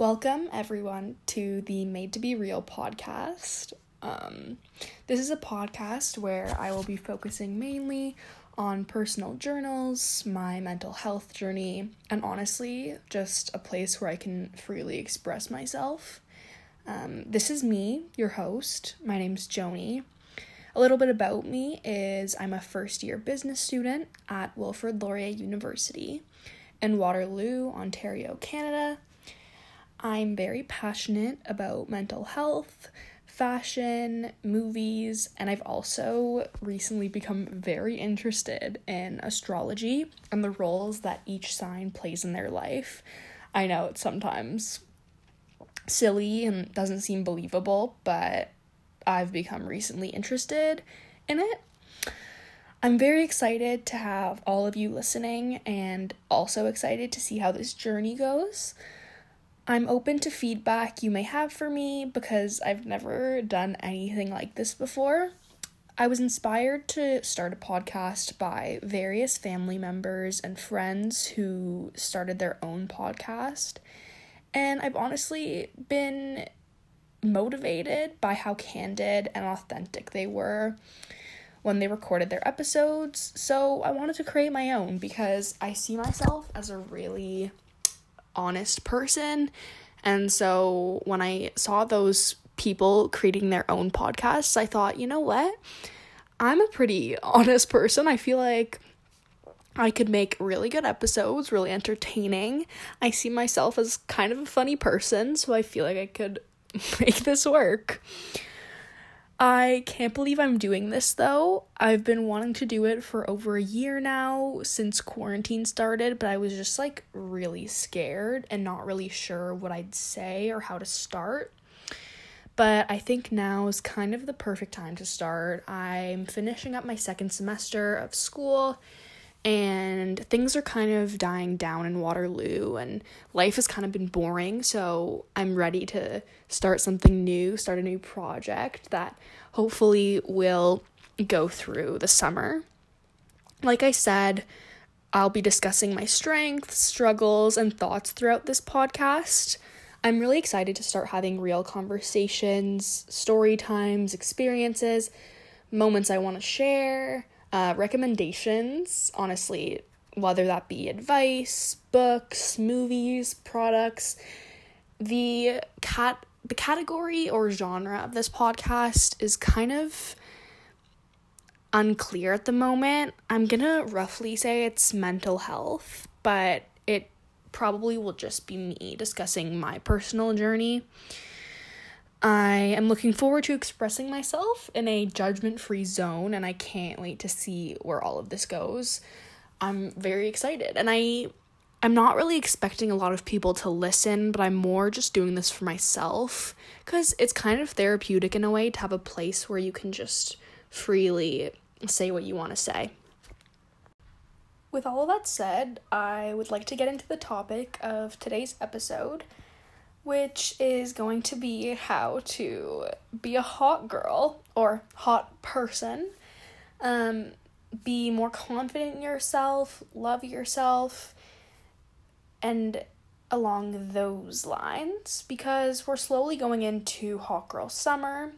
Welcome, everyone, to the Made to Be Real podcast. Um, this is a podcast where I will be focusing mainly on personal journals, my mental health journey, and honestly, just a place where I can freely express myself. Um, this is me, your host. My name's Joni. A little bit about me is I'm a first year business student at Wilfrid Laurier University in Waterloo, Ontario, Canada. I'm very passionate about mental health, fashion, movies, and I've also recently become very interested in astrology and the roles that each sign plays in their life. I know it's sometimes silly and doesn't seem believable, but I've become recently interested in it. I'm very excited to have all of you listening and also excited to see how this journey goes. I'm open to feedback you may have for me because I've never done anything like this before. I was inspired to start a podcast by various family members and friends who started their own podcast. And I've honestly been motivated by how candid and authentic they were when they recorded their episodes. So I wanted to create my own because I see myself as a really honest person. And so when I saw those people creating their own podcasts, I thought, you know what? I'm a pretty honest person. I feel like I could make really good episodes, really entertaining. I see myself as kind of a funny person, so I feel like I could make this work. I can't believe I'm doing this though. I've been wanting to do it for over a year now since quarantine started, but I was just like really scared and not really sure what I'd say or how to start. But I think now is kind of the perfect time to start. I'm finishing up my second semester of school and things are kind of dying down in Waterloo and life has kind of been boring, so I'm ready to start something new, start a new project that hopefully will go through the summer. Like I said, I'll be discussing my strengths, struggles, and thoughts throughout this podcast. I'm really excited to start having real conversations, story times, experiences, moments I want to share uh, recommendations, honestly, whether that be advice, books, movies, products, the cat the category or genre of this podcast is kind of unclear at the moment. I'm gonna roughly say it's mental health, but it probably will just be me discussing my personal journey. I am looking forward to expressing myself in a judgment free zone, and I can't wait to see where all of this goes. I'm very excited, and I. I'm not really expecting a lot of people to listen, but I'm more just doing this for myself because it's kind of therapeutic in a way to have a place where you can just freely say what you want to say. With all that said, I would like to get into the topic of today's episode, which is going to be how to be a hot girl or hot person, um, be more confident in yourself, love yourself, and along those lines because we're slowly going into hot girl summer.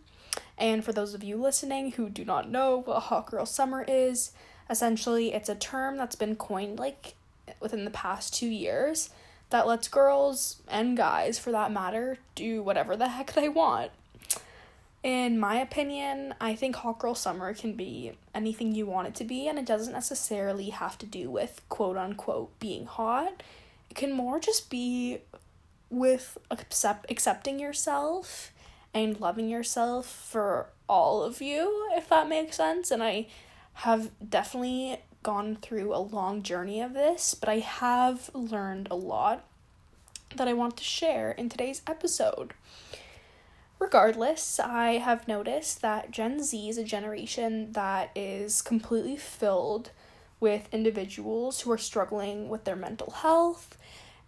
And for those of you listening who do not know what hot girl summer is, essentially it's a term that's been coined like within the past 2 years that lets girls and guys, for that matter, do whatever the heck they want. In my opinion, I think Hot Girl Summer can be anything you want it to be, and it doesn't necessarily have to do with quote unquote being hot. It can more just be with accept accepting yourself and loving yourself for all of you, if that makes sense. And I have definitely gone through a long journey of this, but I have learned a lot that I want to share in today's episode. Regardless, I have noticed that Gen Z is a generation that is completely filled with individuals who are struggling with their mental health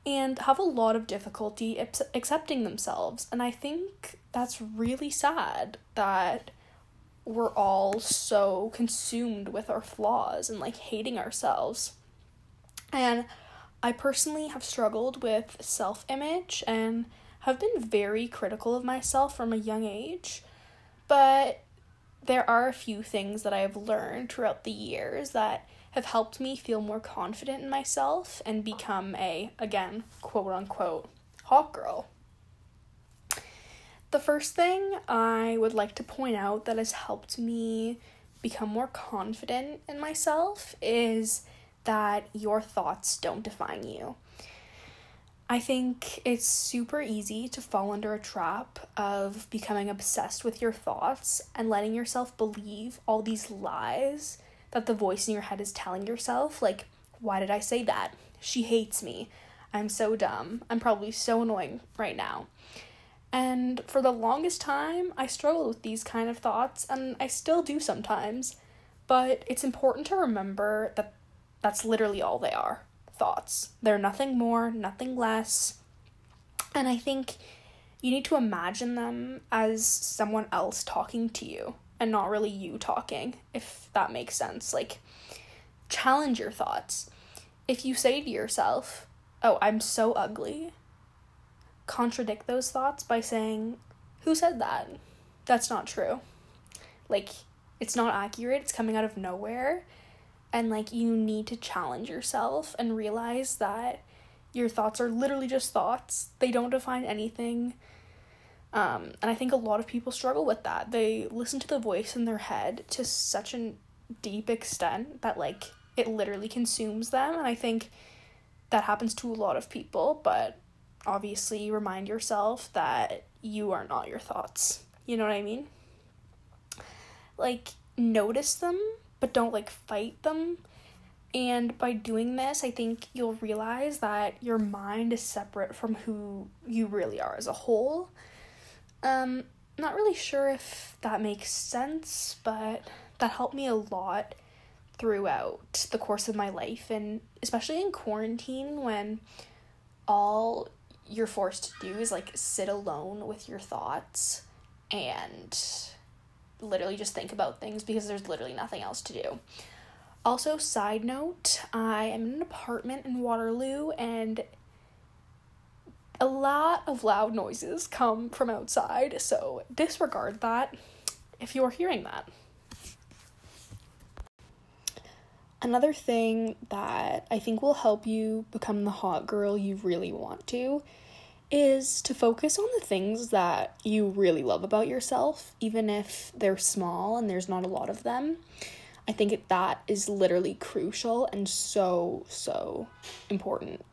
and have a lot of difficulty accepting themselves. And I think that's really sad that we're all so consumed with our flaws and like hating ourselves. And I personally have struggled with self image and have been very critical of myself from a young age, but there are a few things that I have learned throughout the years that have helped me feel more confident in myself and become a, again, quote unquote, hot girl. The first thing I would like to point out that has helped me become more confident in myself is that your thoughts don't define you. I think it's super easy to fall under a trap of becoming obsessed with your thoughts and letting yourself believe all these lies that the voice in your head is telling yourself. Like, why did I say that? She hates me. I'm so dumb. I'm probably so annoying right now. And for the longest time, I struggled with these kind of thoughts, and I still do sometimes. But it's important to remember that that's literally all they are thoughts. They're nothing more, nothing less. And I think you need to imagine them as someone else talking to you and not really you talking, if that makes sense. Like, challenge your thoughts. If you say to yourself, Oh, I'm so ugly, contradict those thoughts by saying, Who said that? That's not true. Like, it's not accurate, it's coming out of nowhere. And like you need to challenge yourself and realize that your thoughts are literally just thoughts. They don't define anything. Um, and i think a lot of people struggle with that. They listen to the voice in their head to such a deep extent that like it literally consumes them. And i think that happens to a lot of people but obviously remind yourself that you are not your thoughts you know what i mean like notice them but don't like fight them. And by doing this, I think you'll realize that your mind is separate from who you really are as a whole. Um, not really sure if that makes sense, but that helped me a lot throughout the course of my life, and especially in quarantine when all you're forced to do is like sit alone with your thoughts and literally just think about things because there's literally nothing else to do. Also, side note, I am in an apartment in Waterloo and a lot of loud noises come from outside, so disregard that if you're hearing that. Another thing that I think will help you become the hot girl you really want to is to focus on the things that you really love about yourself, even if they're small and there's not a lot of them. I think that is literally crucial and so, so important.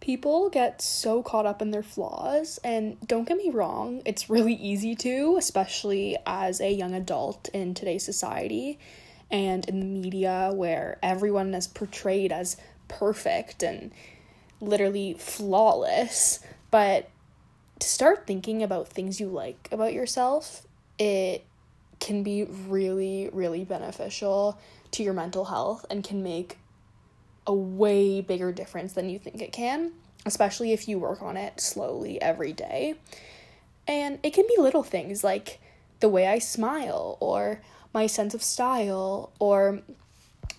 People get so caught up in their flaws, and don't get me wrong, it's really easy to, especially as a young adult in today's society and in the media where everyone is portrayed as perfect and literally flawless, but to start thinking about things you like about yourself, it can be really, really beneficial to your mental health and can make a way bigger difference than you think it can, especially if you work on it slowly every day. And it can be little things like the way I smile or my sense of style, or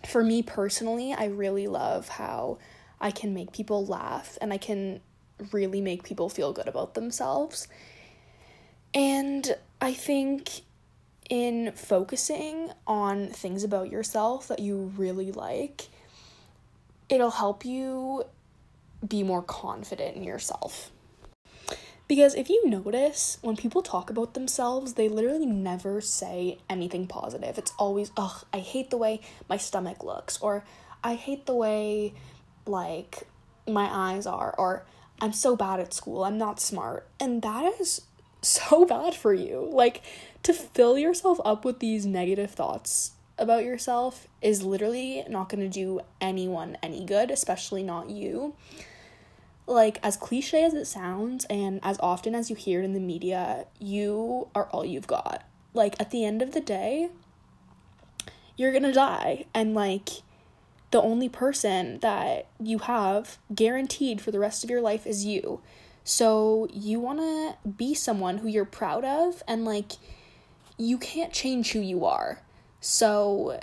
for me personally, I really love how I can make people laugh and I can really make people feel good about themselves. And I think in focusing on things about yourself that you really like, it'll help you be more confident in yourself. Because if you notice, when people talk about themselves, they literally never say anything positive. It's always, ugh, I hate the way my stomach looks, or I hate the way like my eyes are or I'm so bad at school, I'm not smart. And that is so bad for you. Like to fill yourself up with these negative thoughts about yourself is literally not going to do anyone any good, especially not you. Like, as cliche as it sounds, and as often as you hear it in the media, you are all you've got. Like, at the end of the day, you're gonna die. And, like, the only person that you have guaranteed for the rest of your life is you. So you want to be someone who you're proud of and like you can't change who you are. So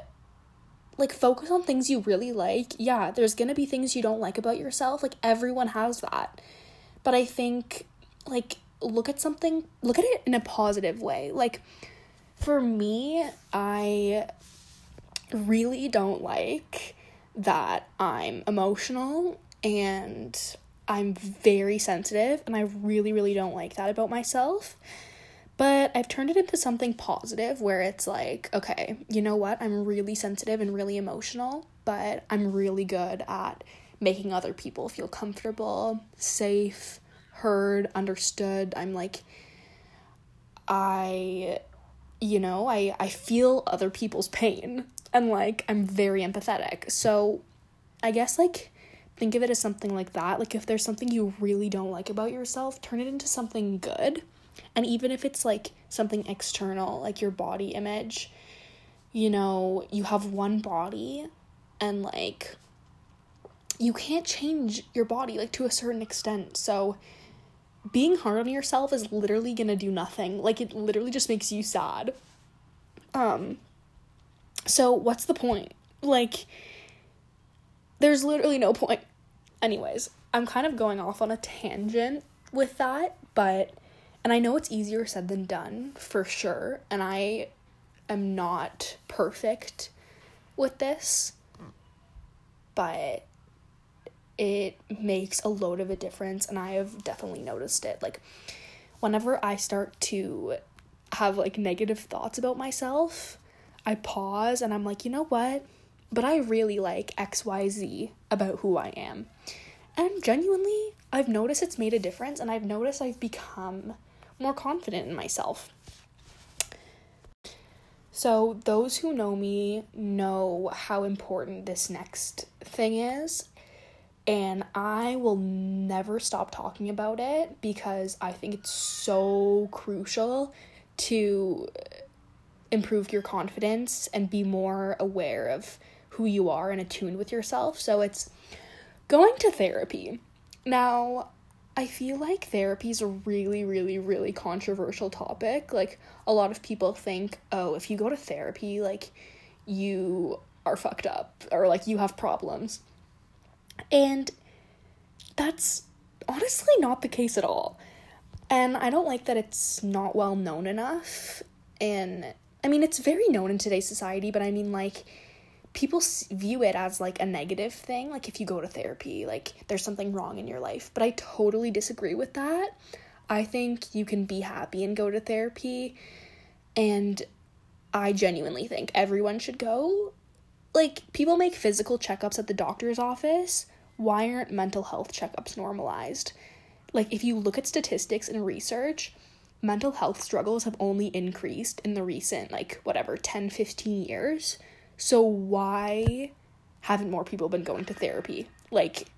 like focus on things you really like. Yeah, there's going to be things you don't like about yourself. Like everyone has that. but I think like look at something look at it in a positive way. Like for me, I really don't like that I'm emotional and I'm very sensitive and I really really don't like that about myself. But I've turned it into something positive where it's like, okay, you know what? I'm really sensitive and really emotional, but I'm really good at making other people feel comfortable, safe, heard, understood. I'm like I you know, I I feel other people's pain and like I'm very empathetic. So I guess like think of it as something like that. Like if there's something you really don't like about yourself, turn it into something good. And even if it's like something external, like your body image, you know, you have one body and like you can't change your body like to a certain extent. So being hard on yourself is literally going to do nothing. Like it literally just makes you sad. Um so what's the point? Like there's literally no point. Anyways, I'm kind of going off on a tangent with that, but and I know it's easier said than done for sure, and I am not perfect with this, but it makes a load of a difference and I have definitely noticed it. Like whenever I start to have like negative thoughts about myself, I pause and I'm like, "You know what? But I really like XYZ about who I am." And genuinely, I've noticed it's made a difference and I've noticed I've become more confident in myself. So, those who know me know how important this next thing is. And I will never stop talking about it because I think it's so crucial to improve your confidence and be more aware of who you are and attuned with yourself. So, it's going to therapy. Now, I feel like therapy is a really, really, really controversial topic. Like, a lot of people think, oh, if you go to therapy, like, you are fucked up or like you have problems. And that's honestly not the case at all. And I don't like that it's not well known enough. And I mean, it's very known in today's society, but I mean, like, people view it as like a negative thing like if you go to therapy like there's something wrong in your life. But i totally disagree with that. I think you can be happy and go to therapy and i genuinely think everyone should go. Like people make physical checkups at the doctor's office. Why aren't mental health checkups normalized? Like if you look at statistics and research mental health struggles have only increased in the recent like whatever 10 15 years so why haven't more people been going to therapy? Like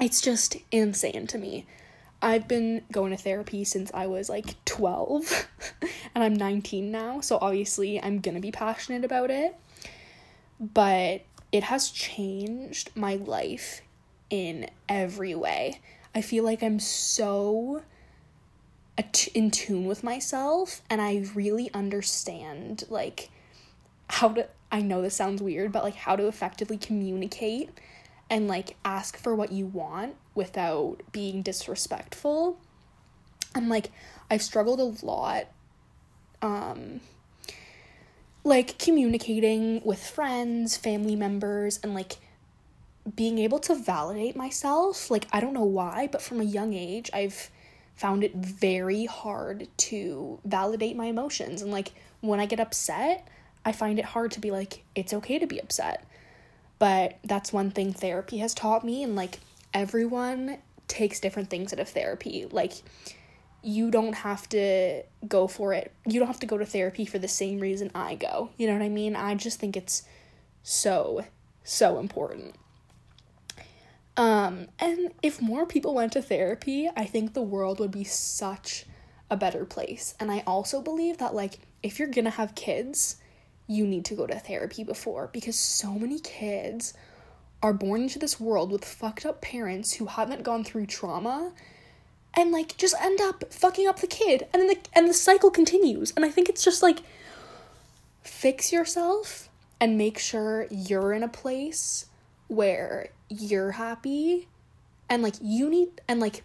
it's just insane to me. I've been going to therapy since I was like 12 and I'm 19 now, so obviously I'm to be passionate about it. But it has changed my life in every way. I feel like I'm so in tune with myself and I really understand like how to I know this sounds weird, but like how to effectively communicate and like ask for what you want without being disrespectful. And like I've struggled a lot um like communicating with friends, family members and like being able to validate myself. Like I don't know why, but from a young age I've found it very hard to validate my emotions and like when I get upset, I find it hard to be like, it's okay to be upset. But that's one thing therapy has taught me, and like everyone takes different things out of therapy. Like, you don't have to go for it. You don't have to go to therapy for the same reason I go. You know what I mean? I just think it's so, so important. Um, and if more people went to therapy, I think the world would be such a better place. And I also believe that, like, if you're gonna have kids, you need to go to therapy before. Because so many kids are born into this world with fucked up parents who haven't gone through trauma and like just end up fucking up the kid. And then the and the cycle continues. And i think it's just like fix yourself and make sure you're in a place where you're happy and like you need and like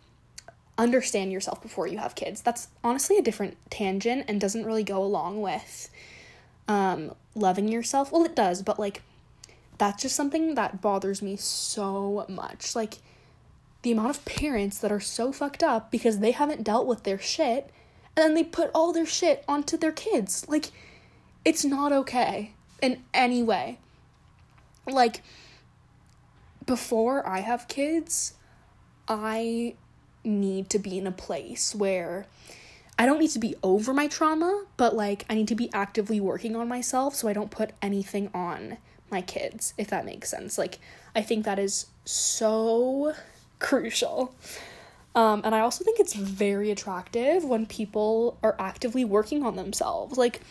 understand yourself before you have kids. That's honestly a different tangent and doesn't really go along with um, loving yourself. Well, it does, but like that's just something that bothers me so much. Like the amount of parents that are so fucked up because they haven't dealt with their shit and then they put all their shit onto their kids. Like it's not okay in any way. Like before I have kids, I need to be in a place where I don't need to be over my trauma, but like I need to be actively working on myself so I don't put anything on my kids, if that makes sense. Like I think that is so crucial. Um, and I also think it's very attractive when people are actively working on themselves. Like,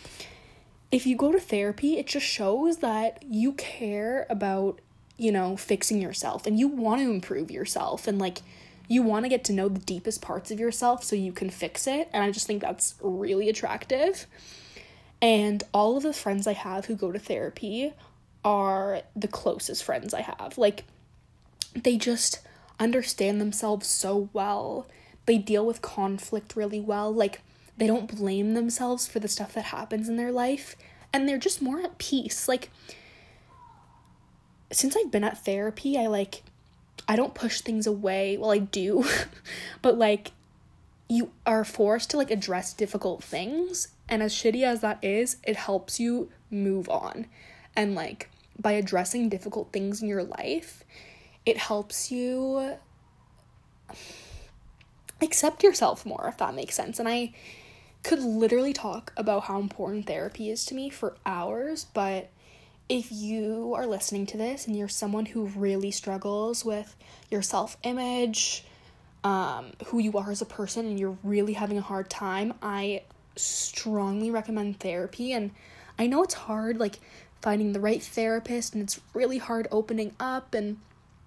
if you go to therapy, it just shows that you care about, you know, fixing yourself and you want to improve yourself and like you want to get to know the deepest parts of yourself so you can fix it. And I just think that's really attractive. And all of the friends I have who go to therapy are the closest friends I have. Like, they just understand themselves so well. They deal with conflict really well. Like, they don't blame themselves for the stuff that happens in their life. And they're just more at peace. Like, since I've been at therapy, I like I don't push things away. Well, I do, but like you are forced to like address difficult things, and as shitty as that is, it helps you move on. And like by addressing difficult things in your life, it helps you accept yourself more, if that makes sense. And I could literally talk about how important therapy is to me for hours, but if you are listening to this and you're someone who really struggles with your self image, um, who you are as a person, and you're really having a hard time, I strongly recommend therapy. And I know it's hard, like finding the right therapist, and it's really hard opening up and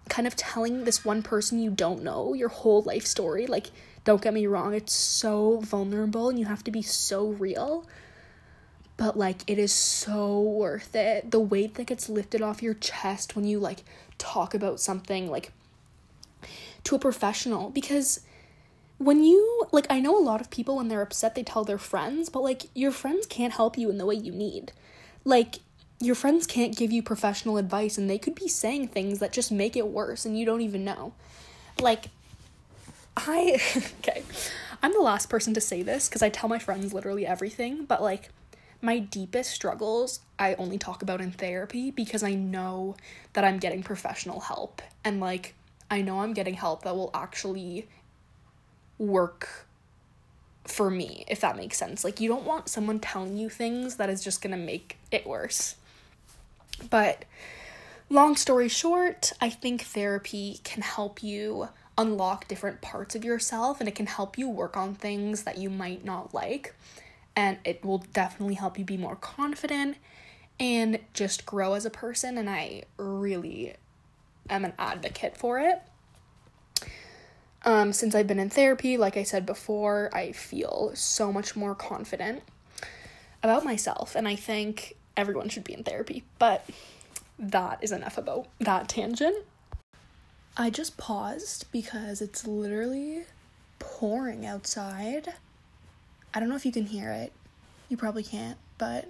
kind of telling this one person you don't know your whole life story. Like, don't get me wrong, it's so vulnerable and you have to be so real but like it is so worth it. The weight that gets lifted off your chest when you like talk about something like to a professional because when you like I know a lot of people when they're upset they tell their friends, but like your friends can't help you in the way you need. Like your friends can't give you professional advice and they could be saying things that just make it worse and you don't even know. Like I okay. I'm the last person to say this cuz I tell my friends literally everything, but like my deepest struggles I only talk about in therapy because I know that I'm getting professional help and like I know I'm getting help that will actually work for me if that makes sense. Like you don't want someone telling you things that is just to make it worse. But long story short, I think therapy can help you unlock different parts of yourself and it can help you work on things that you might not like and it will definitely help you be more confident and just grow as a person and I really am an advocate for it. Um, since I've been in therapy, like I said before, I feel so much more confident about myself, and I think everyone should be in therapy. But that is enough about that tangent. I just paused because it's literally pouring outside. I don't know if you can hear it. You probably can't, but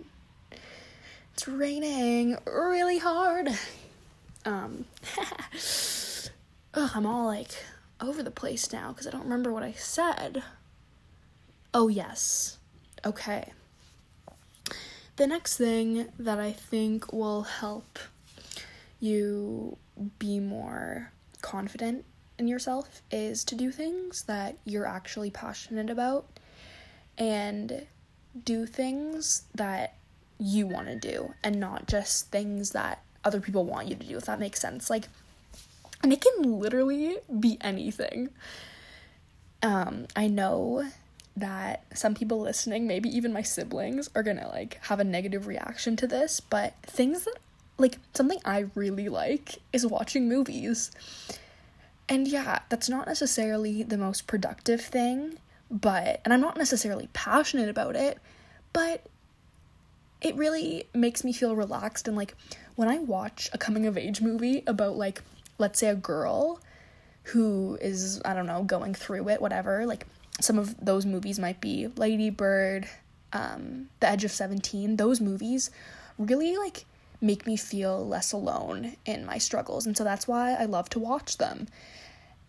it's raining really hard. Um, ugh, I'm all like over the place now because I don't remember what I said. Oh, yes. Okay. The next thing that I think will help you be more confident in yourself is to do things that you're actually passionate about and do things that you want to do and not just things that other people want you to do, if that makes sense. Like, and it can literally be anything. Um, I know that some people listening, maybe even my siblings, are gonna like have a negative reaction to this, but things that like something I really like is watching movies. And yeah, that's not necessarily the most productive thing, but and I'm not necessarily passionate about it, but it really makes me feel relaxed and like when I watch a coming of age movie about like let's say a girl who is, I don't know, going through it, whatever. Like some of those movies might be Lady Bird, um, The Edge of 17. Those movies really like make me feel less alone in my struggles. And so that's why I love to watch them.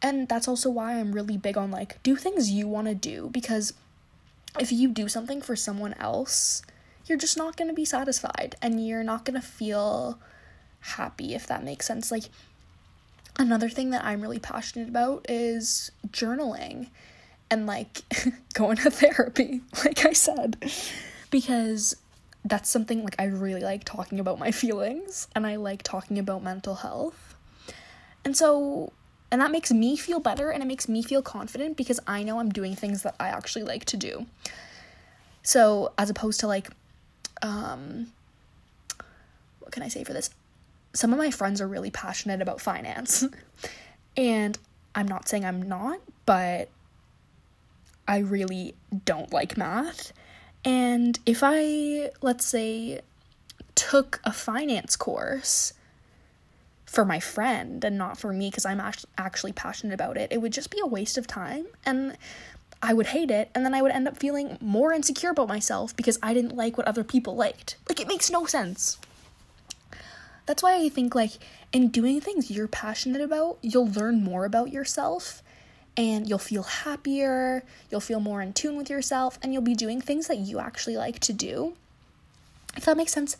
And that's also why I'm really big on like do things you want to do because if you do something for someone else, you're just not going to be satisfied and you're not going to feel happy if that makes sense. Like another thing that I'm really passionate about is journaling and like going to therapy, like I said, because that's something like I really like talking about my feelings and I like talking about mental health. And so and that makes me feel better and it makes me feel confident because I know I'm doing things that I actually like to do. So, as opposed to like um what can I say for this? Some of my friends are really passionate about finance. and I'm not saying I'm not, but I really don't like math. And if I, let's say, took a finance course for my friend and not for me because I'm actually passionate about it, it would just be a waste of time. And I would hate it. And then I would end up feeling more insecure about myself because I didn't like what other people liked. Like, it makes no sense. That's why I think, like, in doing things you're passionate about, you'll learn more about yourself and you'll feel happier, you'll feel more in tune with yourself, and you'll be doing things that you actually like to do. If that makes sense.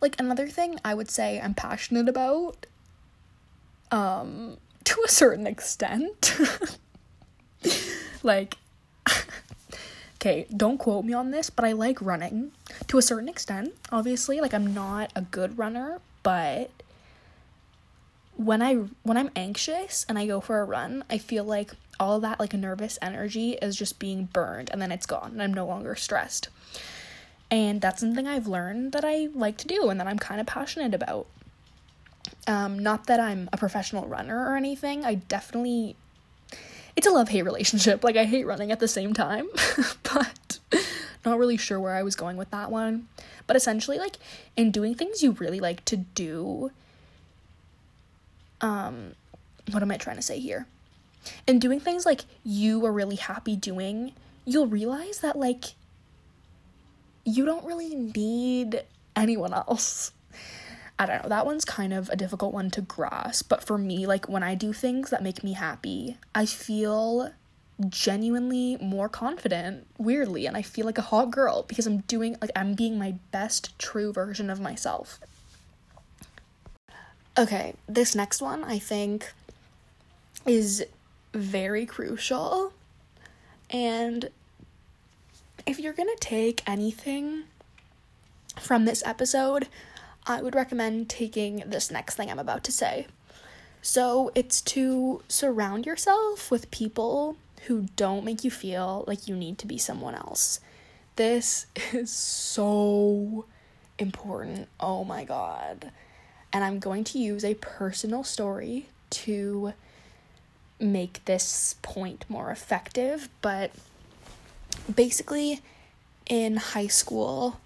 Like another thing I would say I'm passionate about um to a certain extent. like okay, don't quote me on this, but I like running to a certain extent. Obviously, like I'm not a good runner, but when I when I'm anxious and I go for a run, I feel like all that like nervous energy is just being burned and then it's gone and I'm no longer stressed. And that's something I've learned that I like to do and that I'm kind of passionate about. Um, not that I'm a professional runner or anything. I definitely it's a love-hate relationship. Like I hate running at the same time, but not really sure where I was going with that one. But essentially like in doing things you really like to do um what am I trying to say here? In doing things like you are really happy doing, you'll realize that like you don't really need anyone else. I don't know, that one's kind of a difficult one to grasp, but for me, like when I do things that make me happy, I feel genuinely more confident, weirdly, and I feel like a hot girl because I'm doing like I'm being my best true version of myself. Okay, this next one I think is very crucial. And if you're gonna take anything from this episode, I would recommend taking this next thing I'm about to say. So it's to surround yourself with people who don't make you feel like you need to be someone else. This is so important. Oh my god. And I'm going to use a personal story to make this point more effective, but basically, in high school,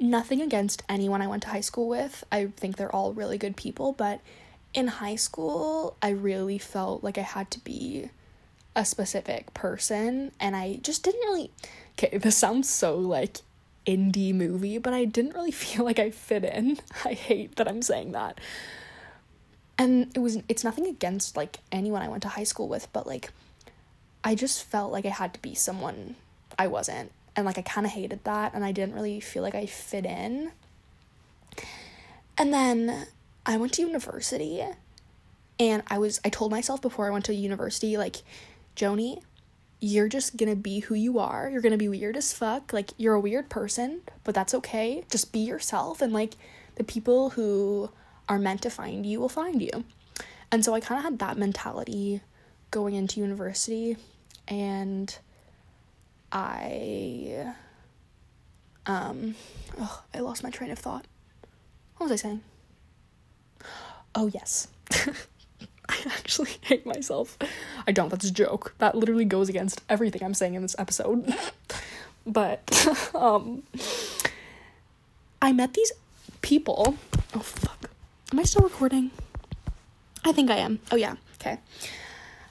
nothing against anyone I went to high school with. I think they're all really good people, but in high school, I really felt like I had to be a specific person, and I just didn't really. Okay, this sounds so like indie movie, but I didn't really feel like I fit in. I hate that I'm saying that and it was it's nothing against like anyone I went to high school with, but like I just felt like I had to be someone I wasn't. And like I kind of hated that and I didn't really feel like I fit in. And then I went to university and I was I told myself before I went to university like Joni, you're just going to be who you are. You're going to be weird as fuck. Like you're a weird person, but that's okay. Just be yourself and like the people who are meant to find you will find you. And so I kind of had that mentality going into university and I um oh, I lost my train of thought. What was I saying? Oh yes. I actually hate myself. I don't, that's a joke. That literally goes against everything I'm saying in this episode. but um I met these people. Oh fuck. Am I still recording? I think I am. Oh, yeah. Okay.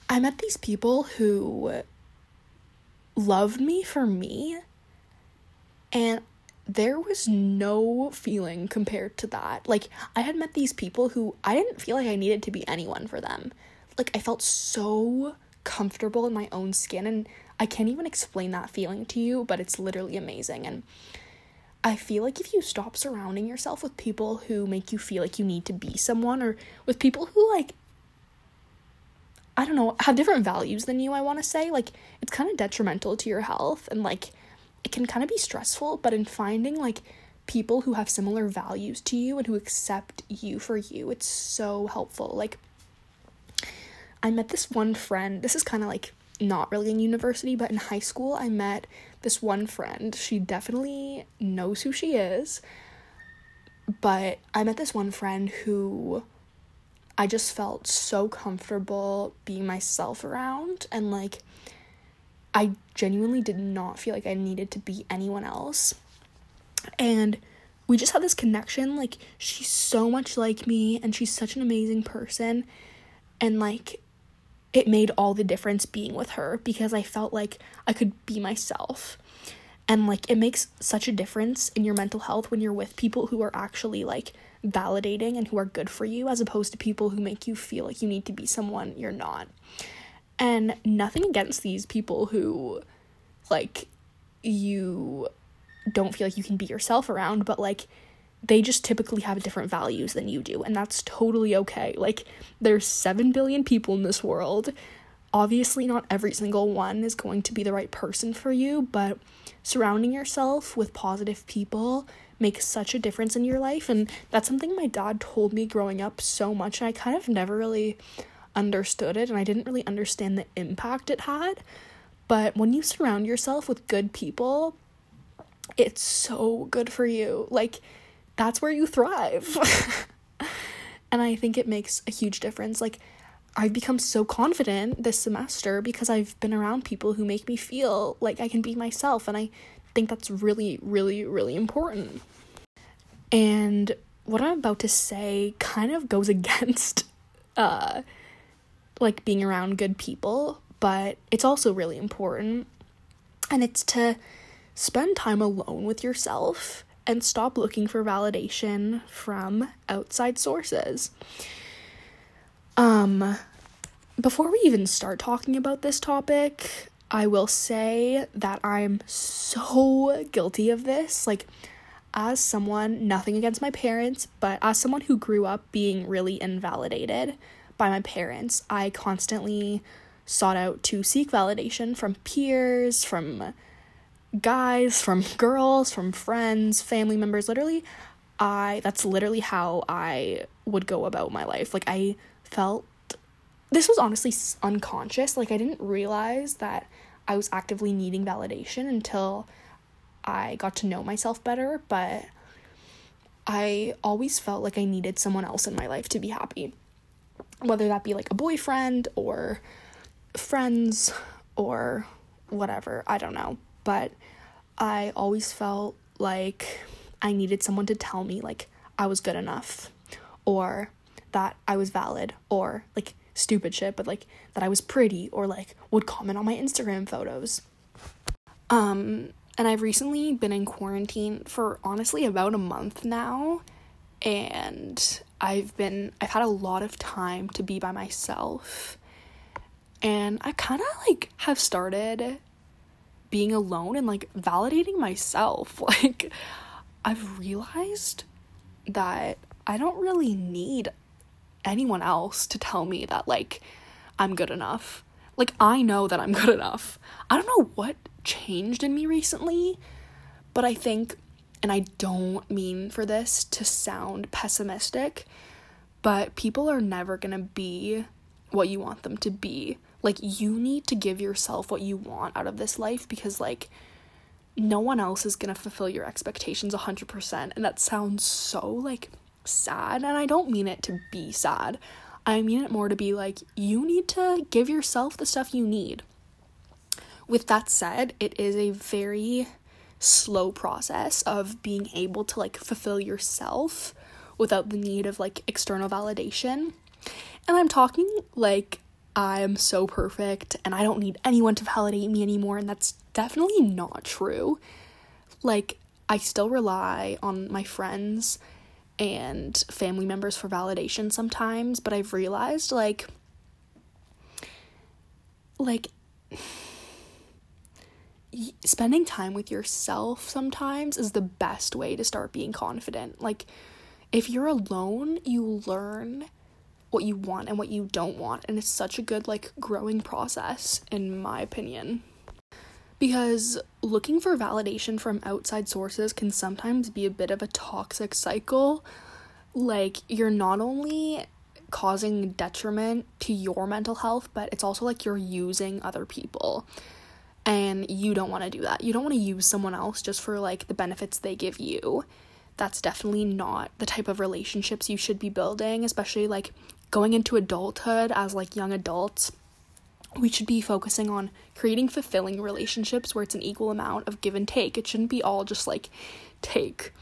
I met these people who loved me for me, and there was no feeling compared to that. Like, I had met these people who I didn't feel like I needed to be anyone for them. Like, I felt so comfortable in my own skin, and I can't even explain that feeling to you, but it's literally amazing. And I feel like if you stop surrounding yourself with people who make you feel like you need to be someone, or with people who, like, I don't know, have different values than you, I want to say, like, it's kind of detrimental to your health and, like, it can kind of be stressful, but in finding, like, people who have similar values to you and who accept you for you, it's so helpful. Like, I met this one friend, this is kind of like not really in university, but in high school, I met this one friend. She definitely knows who she is, but I met this one friend who I just felt so comfortable being myself around and like I genuinely did not feel like I needed to be anyone else. And we just had this connection like she's so much like me and she's such an amazing person and like it made all the difference being with her because I felt like I could be myself. And like it makes such a difference in your mental health when you're with people who are actually like validating and who are good for you as opposed to people who make you feel like you need to be someone you're not. And nothing against these people who like you don't feel like you can be yourself around, but like they just typically have different values than you do, and that's totally okay. Like, there's 7 billion people in this world. Obviously, not every single one is going to be the right person for you, but surrounding yourself with positive people makes such a difference in your life and that's something my dad told me growing up so much and I kind of never really understood it and I didn't really understand the impact it had. But when you surround yourself with good people, it's so good for you. Like that's where you thrive. and I think it makes a huge difference. Like I've become so confident this semester because I've been around people who make me feel like I can be myself and I think that's really really really important. And what I'm about to say kind of goes against uh like being around good people, but it's also really important. And it's to spend time alone with yourself and stop looking for validation from outside sources. Um before we even start talking about this topic, I will say that I'm so guilty of this. Like as someone, nothing against my parents, but as someone who grew up being really invalidated by my parents, I constantly sought out to seek validation from peers, from guys, from girls, from friends, family members. Literally, I that's literally how I would go about my life. Like I felt this was honestly unconscious. Like I didn't realize that I was actively needing validation until I got to know myself better, but I always felt like I needed someone else in my life to be happy. Whether that be like a boyfriend or friends or whatever, I don't know. But I always felt like I needed someone to tell me like I was good enough or that I was valid or like stupid shit, but like that I was pretty or like would comment on my Instagram photos. Um and I've recently been in quarantine for honestly about a month now. And I've been, I've had a lot of time to be by myself. And I kind of like have started being alone and like validating myself. Like, I've realized that I don't really need anyone else to tell me that, like, I'm good enough. Like, I know that I'm good enough. I don't know what changed in me recently, but I think, and I don't mean for this to sound pessimistic, but people are never gonna be what you want them to be. Like, you need to give yourself what you want out of this life because, like, no one else is gonna fulfill your expectations 100%. And that sounds so, like, sad. And I don't mean it to be sad. I mean it more to be like, you need to give yourself the stuff you need with that said, it is a very slow process of being able to like fulfill yourself without the need of like external validation. And I'm talking like I am so perfect and I don't need anyone to validate me anymore. And that's definitely not true. Like, I still rely on my friends and family members for validation sometimes, but I've realized, like, like, spending time with yourself sometimes is the best way to start being confident. Like, if you're alone, you learn what you want and what you don't want, and it's such a good, like, growing process, in my opinion. Because looking for validation from outside sources can sometimes be a bit of a toxic cycle. Like, you're not only causing detriment to your mental health, but it's also like you're using other people and you don't want to do that. You don't want to use someone else just for like the benefits they give you. That's definitely not the type of relationships you should be building, especially like going into adulthood as like young adults. We should be focusing on creating fulfilling relationships where it's an equal amount of give and take. It shouldn't be all just like take.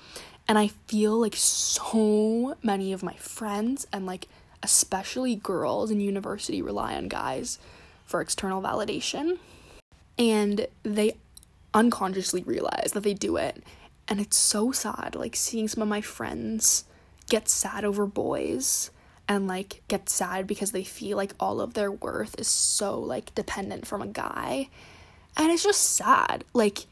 And I feel like so many of my friends and like especially girls in university rely on guys for external validation and they unconsciously realize that they do it and it's so sad like seeing some of my friends get sad over boys and like get sad because they feel like all of their worth is so like dependent from a guy and it's just sad like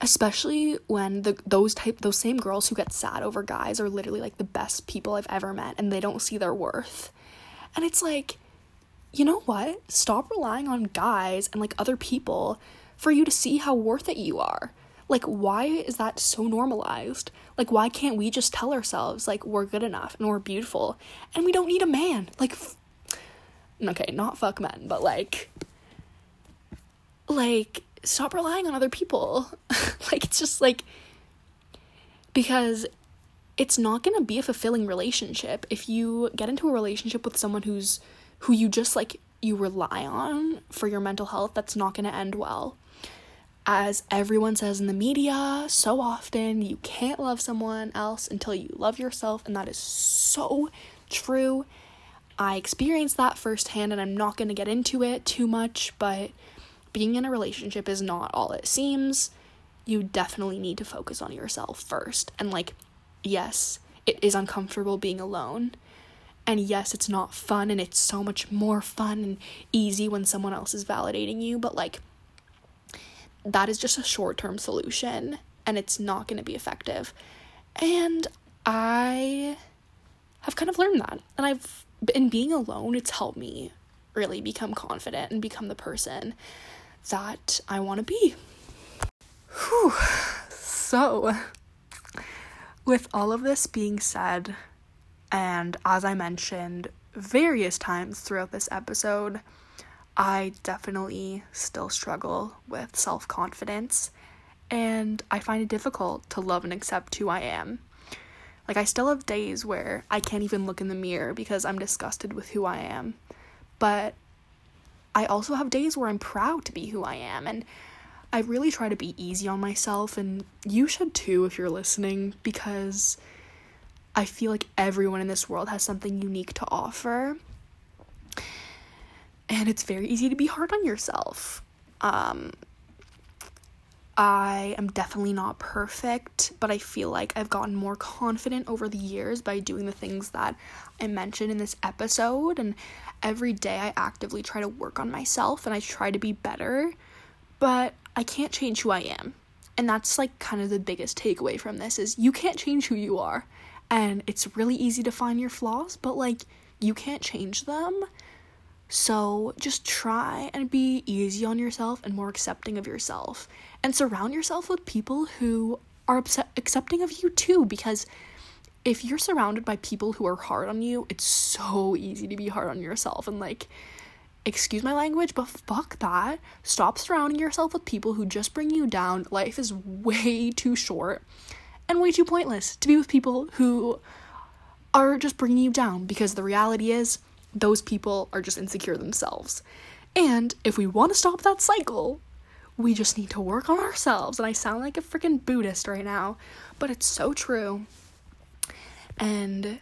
especially when the those type those same girls who get sad over guys are literally like the best people I've ever met and they don't see their worth and it's like you know what? Stop relying on guys and like other people for you to see how worth it you are. Like, why is that so normalized? Like, why can't we just tell ourselves, like, we're good enough and we're beautiful and we don't need a man? Like, f- okay, not fuck men, but like, like, stop relying on other people. like, it's just like, because it's not gonna be a fulfilling relationship if you get into a relationship with someone who's who you just like you rely on for your mental health, that's not going to end well. As everyone says in the media so often, you can't love someone else until you love yourself, and that is so true. I experienced that firsthand, and I'm not going to get into it too much, but being in a relationship is not all it seems. You definitely need to focus on yourself first. And, like, yes, it is uncomfortable being alone and yes, it's not fun and it's so much more fun and easy when someone else is validating you, but like that is just a short term solution and it's not going to be effective. And I have kind of learned that. And I've, in being alone, it's helped me really become confident and become the person that I want to be. Whew. So, with all of this being said, and as I mentioned various times throughout this episode, I definitely still struggle with self confidence and I find it difficult to love and accept who I am. Like, I still have days where I can't even look in the mirror because I'm disgusted with who I am. But I also have days where I'm proud to be who I am. And I really try to be easy on myself. And you should too if you're listening because I feel like everyone in this world has something unique to offer. And it's very easy to be hard on yourself. Um, I am definitely not perfect, but I feel like I've gotten more confident over the years by doing the things that I mentioned in this episode. And every day I actively try to work on myself and I try to be better, but I can't change who I am. And that's like kind of the biggest takeaway from this is you can't change who you are and it's really easy to find your flaws, but like you can't change them. So just try and be easy on yourself and more accepting of yourself. And surround yourself with people who are accepting of you too, because if you're surrounded by people who are hard on you, it's so easy to be hard on yourself. And like, excuse my language, but fuck that. Stop surrounding yourself with people who just bring you down. Life is way too short and way too pointless to be with people who are just bringing you down because the reality is those people are just insecure themselves. And if we want to stop that cycle, we just need to work on ourselves. And I sound like a freaking Buddhist right now, but it's so true. And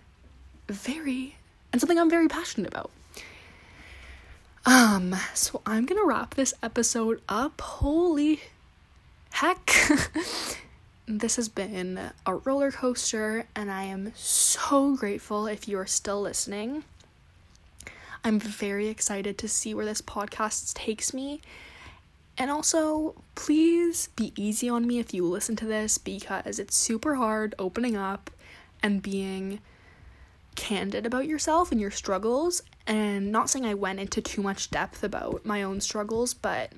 very, and something I'm very passionate about. Um, so I'm gonna wrap this episode up. Holy heck. this has been a roller coaster, and I am so grateful if you are still listening. I'm very excited to see where this podcast takes me. And also, please be easy on me if you listen to this because it's super hard opening up and being candid about yourself and your struggles. And not saying I went into too much depth about my own struggles, but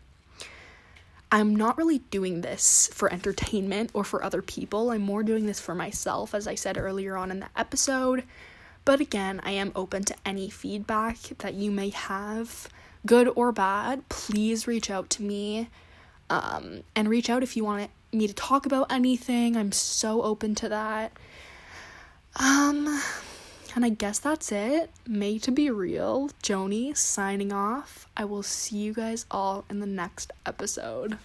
I'm not really doing this for entertainment or for other people. I'm more doing this for myself, as I said earlier on in the episode. But again, I am open to any feedback that you may have, good or bad. Please reach out to me um, and reach out if you want me to talk about anything. I'm so open to that. Um, and I guess that's it. Made to be real. Joni signing off. I will see you guys all in the next episode.